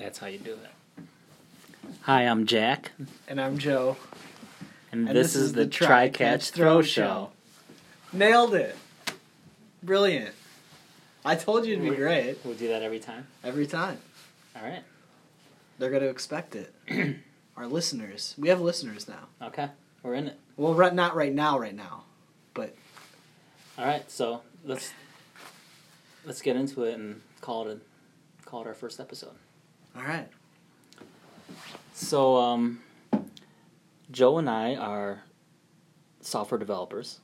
That's how you do it. Hi, I'm Jack, And I'm Joe. and, And this, is the Try Catch Throw Show. Nailed it. Brilliant. I told you it'd be We- great We'll do that every time. every time. All right. They're going to expect it. Our listeners. We have listeners now. Okay. We're in it. Well, right, not right now, right now. But All right. So let's let's get into it and call it a, call it our first episode. All right. So um, Joe and I are software developers.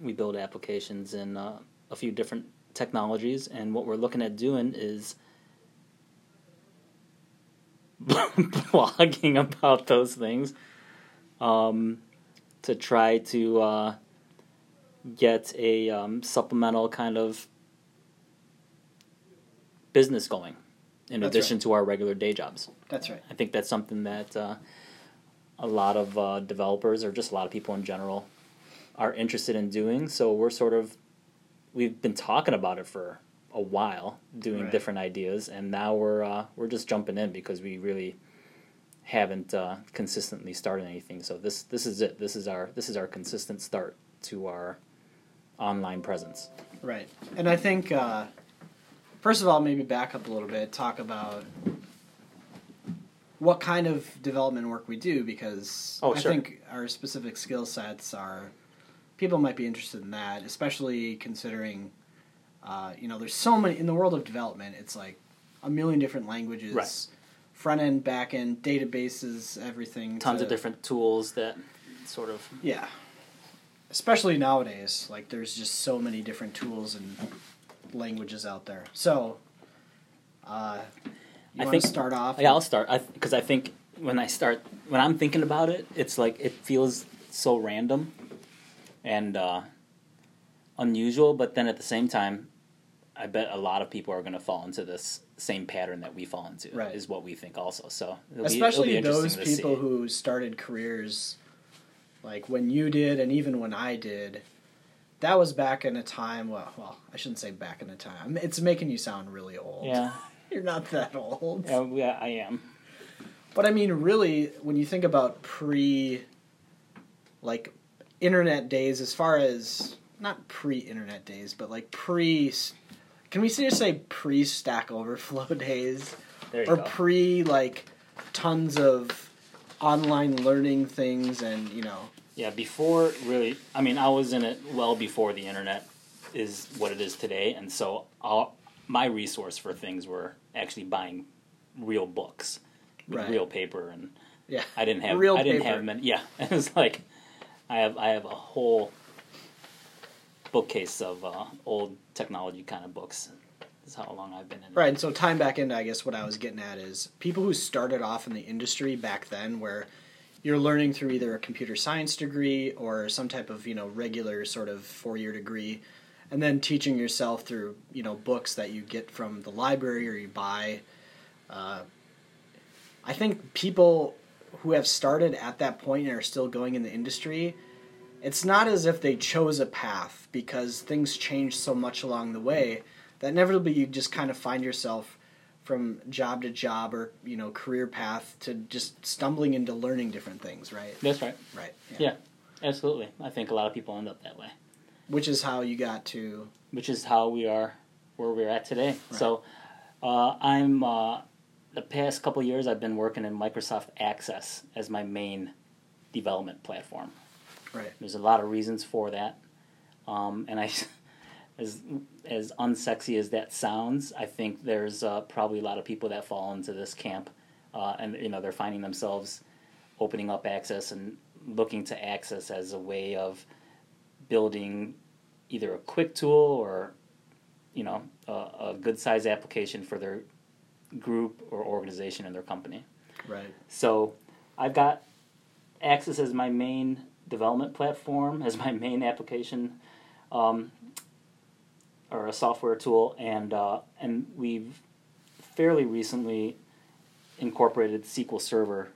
We build applications in uh, a few different technologies, and what we're looking at doing is blogging about those things um, to try to uh, get a um, supplemental kind of business going in That's addition right. to our regular day jobs. That's right. I think that's something that uh, a lot of uh, developers or just a lot of people in general are interested in doing. So we're sort of we've been talking about it for a while, doing Right. different ideas, and now we're uh, we're just jumping in because we really haven't uh, consistently started anything. So this this is it. This is our this is our consistent start to our online presence. Right. And I think, uh, first of all, maybe back up a little bit, talk about what kind of development work we do because Oh, I sure. think our specific skill sets are, people might be interested in that, especially considering, uh, you know, there's so many, in the world of development, it's like a million different languages. Right. Front end, back end, databases, everything. Tons to- of different tools that sort of yeah. Especially nowadays, like there's just so many different tools and languages out there. So, uh, you I want think- start off? Yeah, I'll start because I, think when I start when I'm thinking about it, it's like it feels so random and uh, unusual, but then at the same time, I bet a lot of people are going to fall into this same pattern that we fall into. Right. Is what we think also. So be- Especially be interesting those people who started careers like when you did, and even when I did. That was back in a time. Well, well, I shouldn't say back in a time. It's making you sound really old. Yeah, You're not that old. yeah, yeah, I am. But I mean, really, when you think about pre, like, internet days, as far as not pre-internet days, but like pre, can we just say pre-Stack Overflow days, or go. pre like tons of online learning things, and you know, Yeah, before really, I mean, I was in it well before the internet is what it is today, and so all, my resource for things were actually buying real books with Right. real paper, and yeah, I didn't have Real I didn't paper. have many. Yeah, it was like I have I have a whole bookcase of uh, old technology kind of books. That's how long I've been in. it. Right, and so time back into, I guess what I was getting at is people who started off in the industry back then, where you're learning through either a computer science degree or some type of you know regular sort of four year degree, and then teaching yourself through you know books that you get from the library or you buy. Uh, I think people who have started at that point and are still going in the industry, it's not as if they chose a path because things change so much along the way that inevitably you just kind of find yourself from job to job or you know career path to just stumbling into learning different things right That's right. right Yeah, absolutely. I think a lot of people end up that way. which is how you got to which is how we are where we're at today. So uh, I'm uh, the past couple years I've been working in Microsoft Access as my main development platform. right There's a lot of reasons for that, um, and I, as as unsexy as that sounds, I think there's uh, probably a lot of people that fall into this camp, uh, and you know they're finding themselves opening up Access and looking to Access as a way of building either a quick tool or you know a, a good size application for their group or organization in their company. right So I've got Access as my main development platform, as my main application, um, or a software tool, and uh, and we've fairly recently incorporated SQL Server,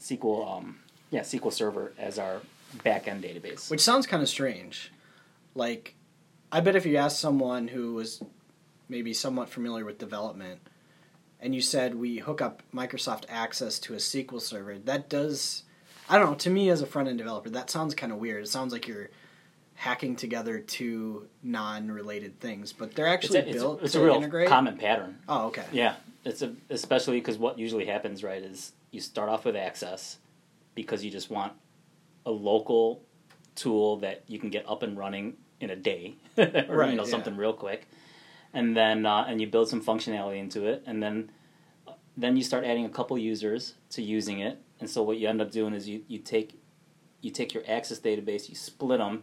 SQL, um, yeah, SQL Server as our backend database. which sounds kind of strange like i bet if you ask someone who was maybe somewhat familiar with development and you said we hook up Microsoft Access to a SQL server. That does, I don't know. To me, as a front end developer, that sounds kind of weird. It sounds like you're hacking together two non-related things, but they're actually it's a, built it's a, it's to a real integrate. common pattern. oh, okay. Yeah, it's a, especially because what usually happens, right, is you start off with Access because you just want a local tool that you can get up and running in a day, or Right, you know yeah. something real quick, and then uh, and you build some functionality into it, and then then you start adding a couple users to using it, and so what you end up doing is you, you take you take your Access database, you split them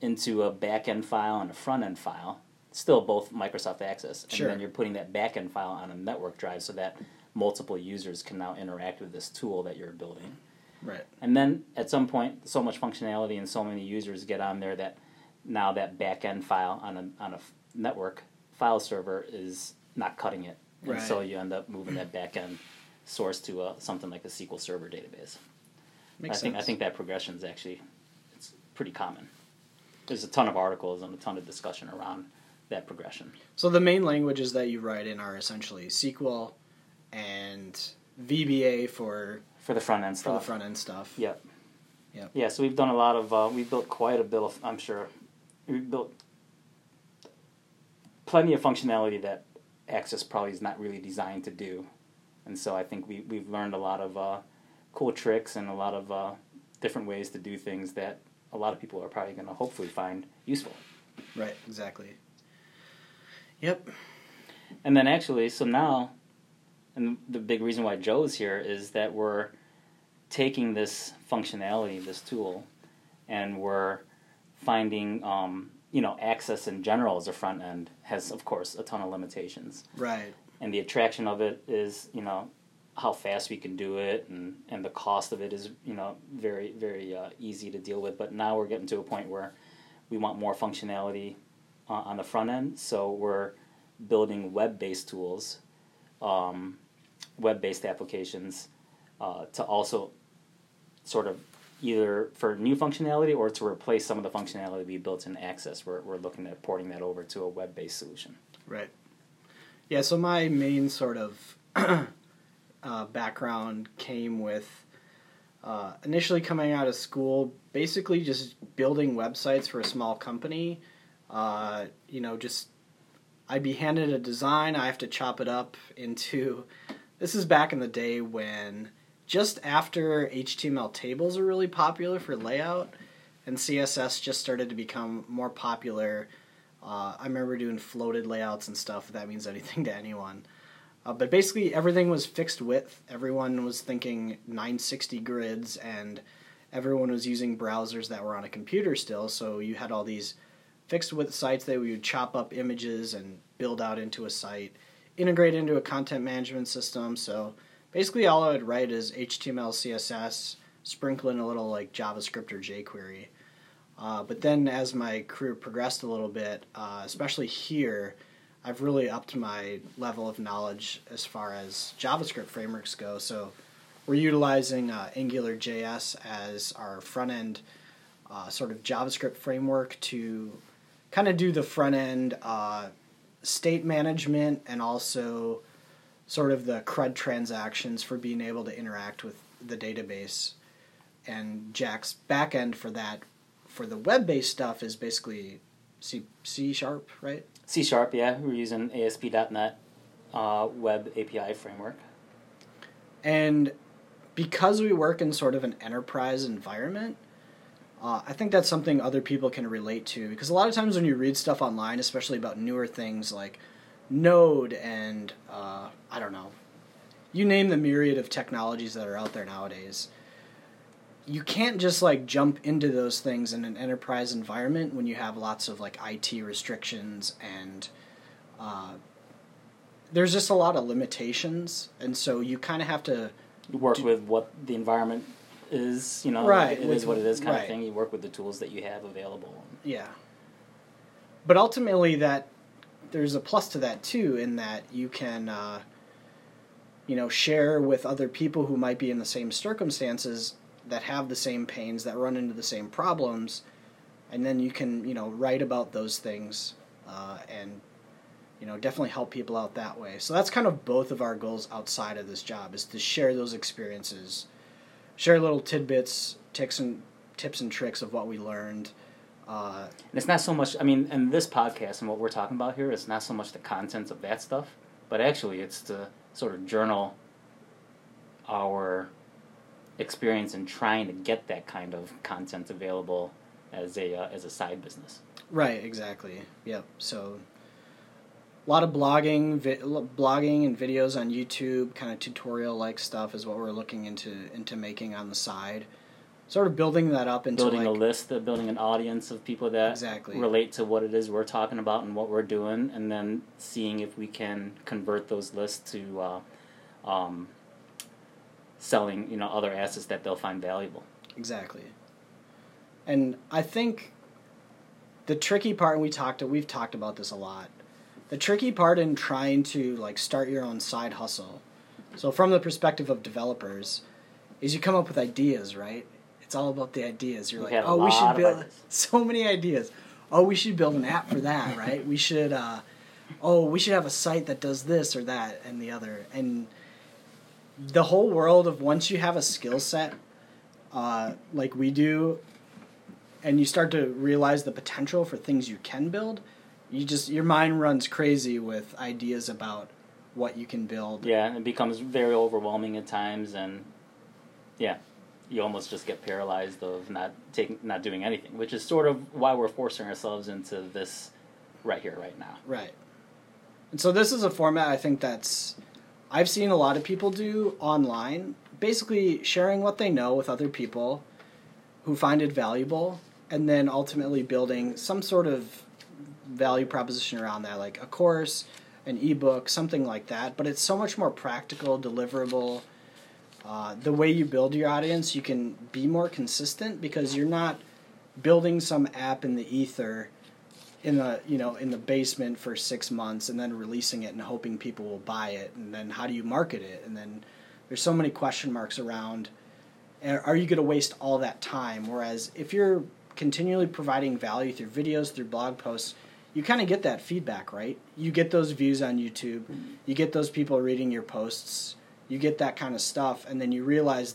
into a back end file and a front end file, still both Microsoft Access, and Sure. then you're putting that back end file on a network drive so that multiple users can now interact with this tool that you're building. Right. And then at some point, so much functionality and so many users get on there that now that back end file on a on a network file server is not cutting it, and so you end up moving that back end source to a, something like a SQL Server database. Makes I think sense. I think that progression is actually it's pretty common. There's a ton of articles and a ton of discussion around that progression. So the main languages that you write in are essentially SQL and VBA for For the front end stuff. for the front end stuff. Yep. Yep. Yeah, so we've done a lot of, uh, we've built quite a bit of, I'm sure, we've built plenty of functionality that Access probably is not really designed to do. And so I think we, we've learned a lot of uh, cool tricks and a lot of uh, different ways to do things that a lot of people are probably going to hopefully find useful. Right. Exactly. Yep. And then actually, so now, and the big reason why Joe's here is that we're taking this functionality, this tool, and we're finding, um, you know, access in general as a front end has, of course, a ton of limitations. Right. And the attraction of it is, you know, how fast we can do it, and, and the cost of it is, you know, very, very uh, easy to deal with. But now we're getting to a point where we want more functionality uh, on the front end, so we're building web-based tools, um, web-based applications, uh, to also sort of either for new functionality or to replace some of the functionality we built in Access. We're, we're looking at porting that over to a web-based solution. Right. Yeah, so my main sort of uh, background came with uh, initially coming out of school, basically just building websites for a small company. Uh, you know, just I'd be handed a design, I have to chop it up into. This is back in the day when just after HTML tables were really popular for layout, and CSS just started to become more popular. Uh, I remember doing floated layouts and stuff. If that means anything to anyone. Uh, but basically, everything was fixed width. Everyone was thinking 960 grids, and everyone was using browsers that were on a computer still. So you had all these fixed width sites that we would chop up images and build out into a site, integrate into a content management system. So basically, all I would write is HTML, CSS, sprinkle in a little like JavaScript or jQuery. Uh, but then as my career progressed a little bit, uh, especially here, I've really upped my level of knowledge as far as JavaScript frameworks go. So we're utilizing uh, AngularJS as our front end uh, sort of JavaScript framework to kind of do the front end uh, state management and also sort of the CRUD transactions for being able to interact with the database. And Jack's backend for that, for the web based stuff, is basically C, C sharp, right? C Sharp, yeah, we're using ASP.NET uh, Web API framework. And because we work in sort of an enterprise environment, uh, I think that's something other people can relate to. Because a lot of times when you read stuff online, especially about newer things like Node and uh, I don't know, you name the myriad of technologies that are out there nowadays. You can't just like jump into those things in an enterprise environment when you have lots of like IT restrictions and uh, there's just a lot of limitations, and so you kind of have to work Do- with what the environment is, you know, Right, it is with- what it is kind right. of thing. You work with the tools that you have available. Yeah. But ultimately, that there's a plus to that too, in that you can, uh, you know, share with other people who might be in the same circumstances that have the same pains, that run into the same problems, and then you can, you know, write about those things uh, and you know, definitely help people out that way. So that's kind of both of our goals outside of this job is to share those experiences, share little tidbits, tips and tips and tricks of what we learned. Uh, And it's not so much. I mean, and this podcast and what we're talking about here is not so much the contents of that stuff, but actually it's to sort of journal our experience in trying to get that kind of content available as a uh, as a side business. right, exactly. Yep. So a lot of blogging, vi- blogging and videos on YouTube, kind of tutorial like stuff is what we're looking into into making on the side. Sort of building that up into building like, a list, of building an audience of people that Exactly. relate to what it is we're talking about and what we're doing, and then seeing if we can convert those lists to uh, um, selling, you know, other assets that they'll find valuable. Exactly. And I think the tricky part and we talked we've talked about this a lot. The tricky part in trying to like start your own side hustle. So from the perspective of developers is you come up with ideas, right? It's all about the ideas. You're We've like, "Oh, we should build ideas. so many ideas. Oh, we should build an app for that, right? we should uh oh, we should have a site that does this or that and the other. And the whole world of once you have a skill set uh, like we do, and you start to realize the potential for things you can build, you just your mind runs crazy with ideas about what you can build. Yeah, it becomes very overwhelming at times, and yeah, you almost just get paralyzed of not taking, not doing anything, which is sort of why we're forcing ourselves into this right here, right now. Right. And so this is a format I think that's I've seen a lot of people do online, basically sharing what they know with other people who find it valuable and then ultimately building some sort of value proposition around that like a course, an ebook, something like that, but it's so much more practical, deliverable. Uh, the way you build your audience, you can be more consistent because you're not building some app in the ether in the you know in the basement for six months and then releasing it and hoping people will buy it. And then how do you market it? And then there's so many question marks around are are you going to waste all that time? Whereas if you're continually providing value through videos through blog posts you kind of get that feedback right? You get those views on youtube. Mm-hmm. You get those people reading your posts. You get that kind of stuff. And then you realize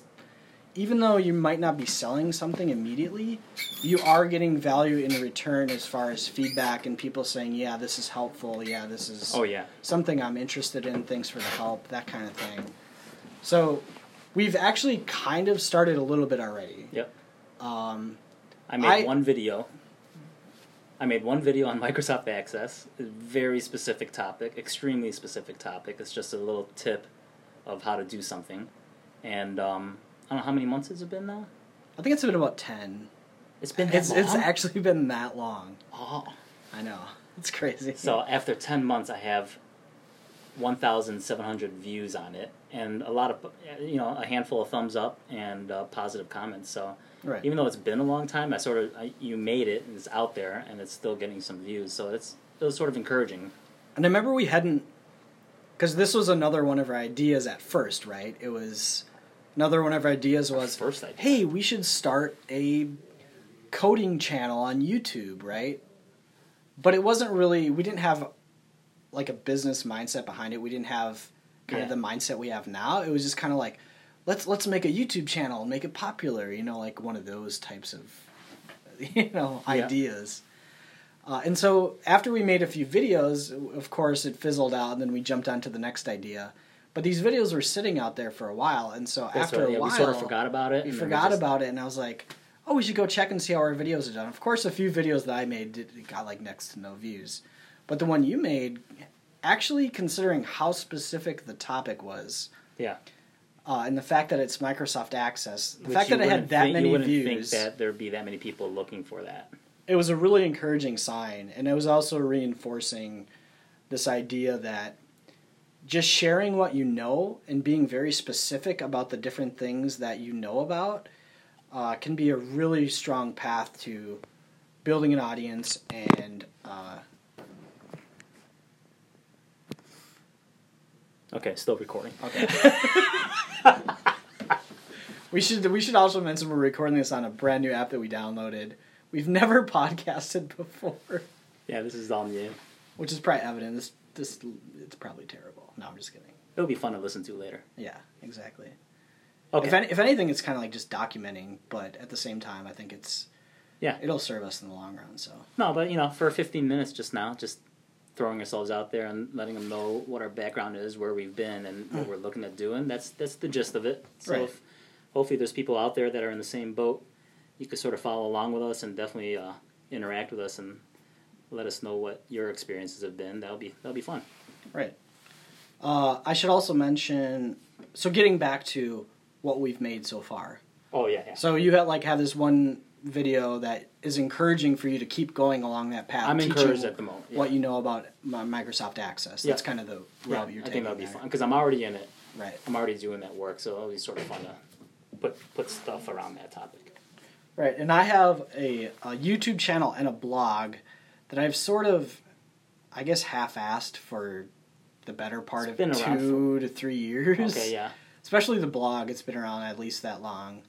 even though you might not be selling something immediately, you are getting value in return as far as feedback and people saying, "Yeah, this is helpful. Yeah, this is Oh yeah, something I'm interested in. Thanks for the help." That kind of thing. So, we've actually kind of started a little bit already. yep. Um, I made I- one video. I made one video on Microsoft Access, a very specific topic, extremely specific topic. It's just a little tip of how to do something, and um, I don't know how many months has it been now. I think it's been about ten. It's been that It's it's actually been that long. Oh. I know it's crazy. So after ten months, I have one thousand seven hundred views on it, and a lot of you know a handful of thumbs up and uh, positive comments. So right. even though it's been a long time, I sort of I, you made it, and it's out there, and it's still getting some views. So it's it was sort of encouraging. And I remember we hadn't, because this was another one of our ideas at first, right? It was another one of our ideas was, First idea. hey, we should start a coding channel on YouTube, right? But it wasn't really. We didn't have like a business mindset behind it. We didn't have kind Yeah. of the mindset we have now. It was just kind of like, let's let's make a YouTube channel and make it popular. You know, like one of those types of you know Yeah. ideas. Uh, and so after we made a few videos, of course, it fizzled out, and then we jumped on to the next idea. But these videos were sitting out there for a while, and so That's after what- a while, we sort of forgot about it. we forgot just- about it, and I was like, "Oh, we should go check and see how our videos are done." Of course, a few videos that I made did, got like next to no views, but the one you made, actually, considering how specific the topic was, Yeah, uh, and the fact that it's Microsoft Access, the Which fact that it had that think, many you wouldn't views, think that there'd be that many people looking for that. it was a really encouraging sign, and it was also reinforcing this idea that just sharing what you know and being very specific about the different things that you know about uh, can be a really strong path to building an audience and uh, Okay, still recording. okay. we should we should also mention we're recording this on a brand new app that we downloaded. We've never podcasted before. Yeah, this is all new. which is probably evident. This This it's probably terrible. No, I'm just kidding. It'll be fun to listen to later. Yeah, exactly. Okay. If, any, if anything, it's kind of like just documenting, but at the same time, I think it's Yeah. it'll serve us in the long run. So No, but you know, for 15 minutes just now, just throwing ourselves out there and letting them know what our background is, where we've been, and what we're looking at doing. That's that's the gist of it. So Right. if, hopefully there's people out there that are in the same boat. You can sort of follow along with us and definitely uh, interact with us and let us know what your experiences have been. That'll be that'll be fun. right. Uh, I should also mention. So getting back to what we've made so far. Oh yeah, yeah. So you had like have this one video that is encouraging for you to keep going along that path. I'm encouraged at the moment. Yeah. What you know about Microsoft Access. That's Yeah. kind of the yeah, route you're I taking. think that'll be there. fun because I'm already in it. Right. I'm already doing that work, so it'll be sort of fun to put put stuff around that topic. Right, and I have a, a YouTube channel and a blog that I've sort of, I guess, half-assed for the better part It's of two to three years. Okay, yeah. Especially the blog, it's been around at least that long,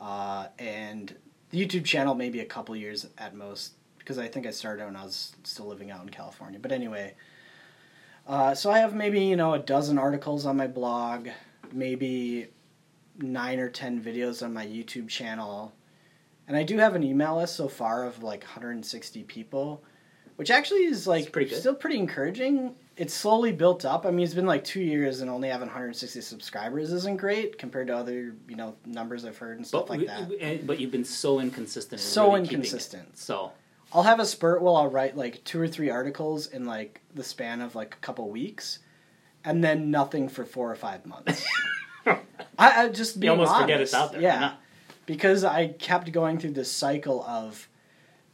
uh, and the YouTube channel maybe a couple years at most because I think I started when I was still living out in California. But anyway, uh, so I have maybe you know a dozen articles on my blog, maybe nine or ten videos on my YouTube channel. And I do have an email list so far of like 160 people, which actually is like pretty good. still pretty encouraging. It's slowly built up. I mean, it's been like two years and only having 160 subscribers isn't great compared to other you know numbers I've heard and stuff But like that. but you've been so inconsistent. So really inconsistent. So I'll have a spurt where I'll write like two or three articles in like the span of like a couple weeks, and then nothing for four or five months. I, I just you almost forget it's out there. Yeah, because I kept going through this cycle of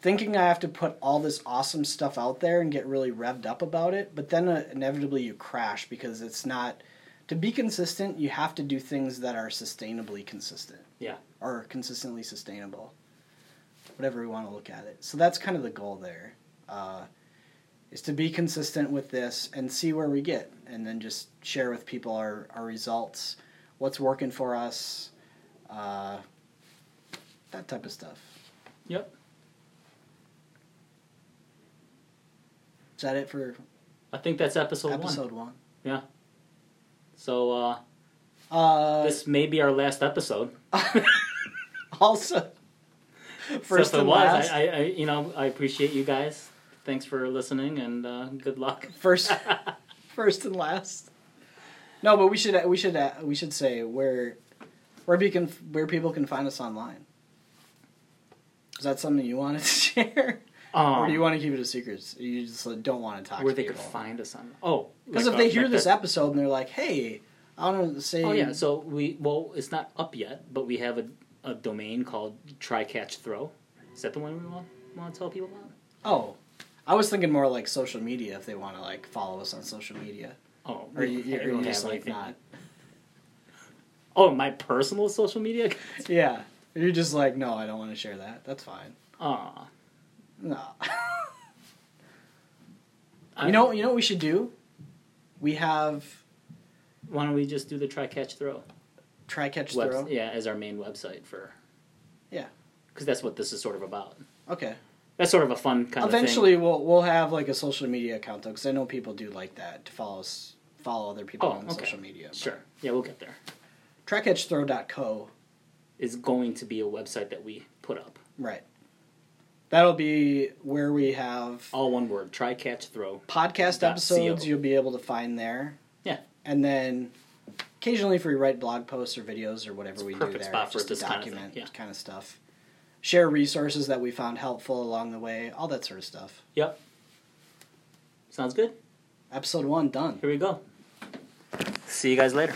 thinking I have to put all this awesome stuff out there and get really revved up about it, but then uh, inevitably you crash because it's not. To be consistent, you have to do things that are sustainably consistent. Yeah. Or consistently sustainable. Whatever we want to look at it. So that's kind of the goal there. Uh, is to be consistent with this and see where we get, and then just share with people our, our results, what's working for us, uh, that type of stuff. Yep. Is that it for I think that's episode, one. episode one? Yeah. So uh, Uh, this may be our last episode. also, So first if it and was, last. I, I, I, you know, I appreciate you guys. Thanks for listening, and uh, good luck. first first and last. No, but we should we should uh, we should say where where we can where people can find us online. Is that something you wanted to share, Um, or do you want to keep it a secret? You just like, don't want to talk where to they people. could find us on? Oh, Because like, if they uh, hear like this the- episode and they're like, "Hey, I want to say," Oh yeah, so we well, it's not up yet, but we have a, a domain called Try Catch Throw. Is that the one we want want to tell people about? oh, I was thinking more like social media if they want to like follow us on social media, Oh, or you, you, don't are just like anything. not. Oh, my personal social media. Yeah, you're just like, no, I don't want to share that. That's fine. Aw. No. You know, you know what we should do? We have Why don't we just do the Try Catch Throw? try catch Web- throw. yeah, as our main website for. Yeah. Because that's what this is sort of about. Okay. That's sort of a fun kind Eventually, of we'll we'll have like a social media account though, because I know people do like that to follow us, follow other people Oh, on okay. social media. thing. Sure. Yeah, we'll get there. Trycatchthrow.co. Is going to be a website that we put up. Right. That'll be where we have All one word. Try Catch Throw. podcast episodes. co. You'll be able to find there. Yeah. And then occasionally, if we write blog posts or videos or whatever It's a we do perfect there, spot for just to this kind of thing, document yeah. kind of stuff. Share resources that we found helpful along the way, all that sort of stuff. Yep. Sounds good. Episode one done. Here we go. See you guys later.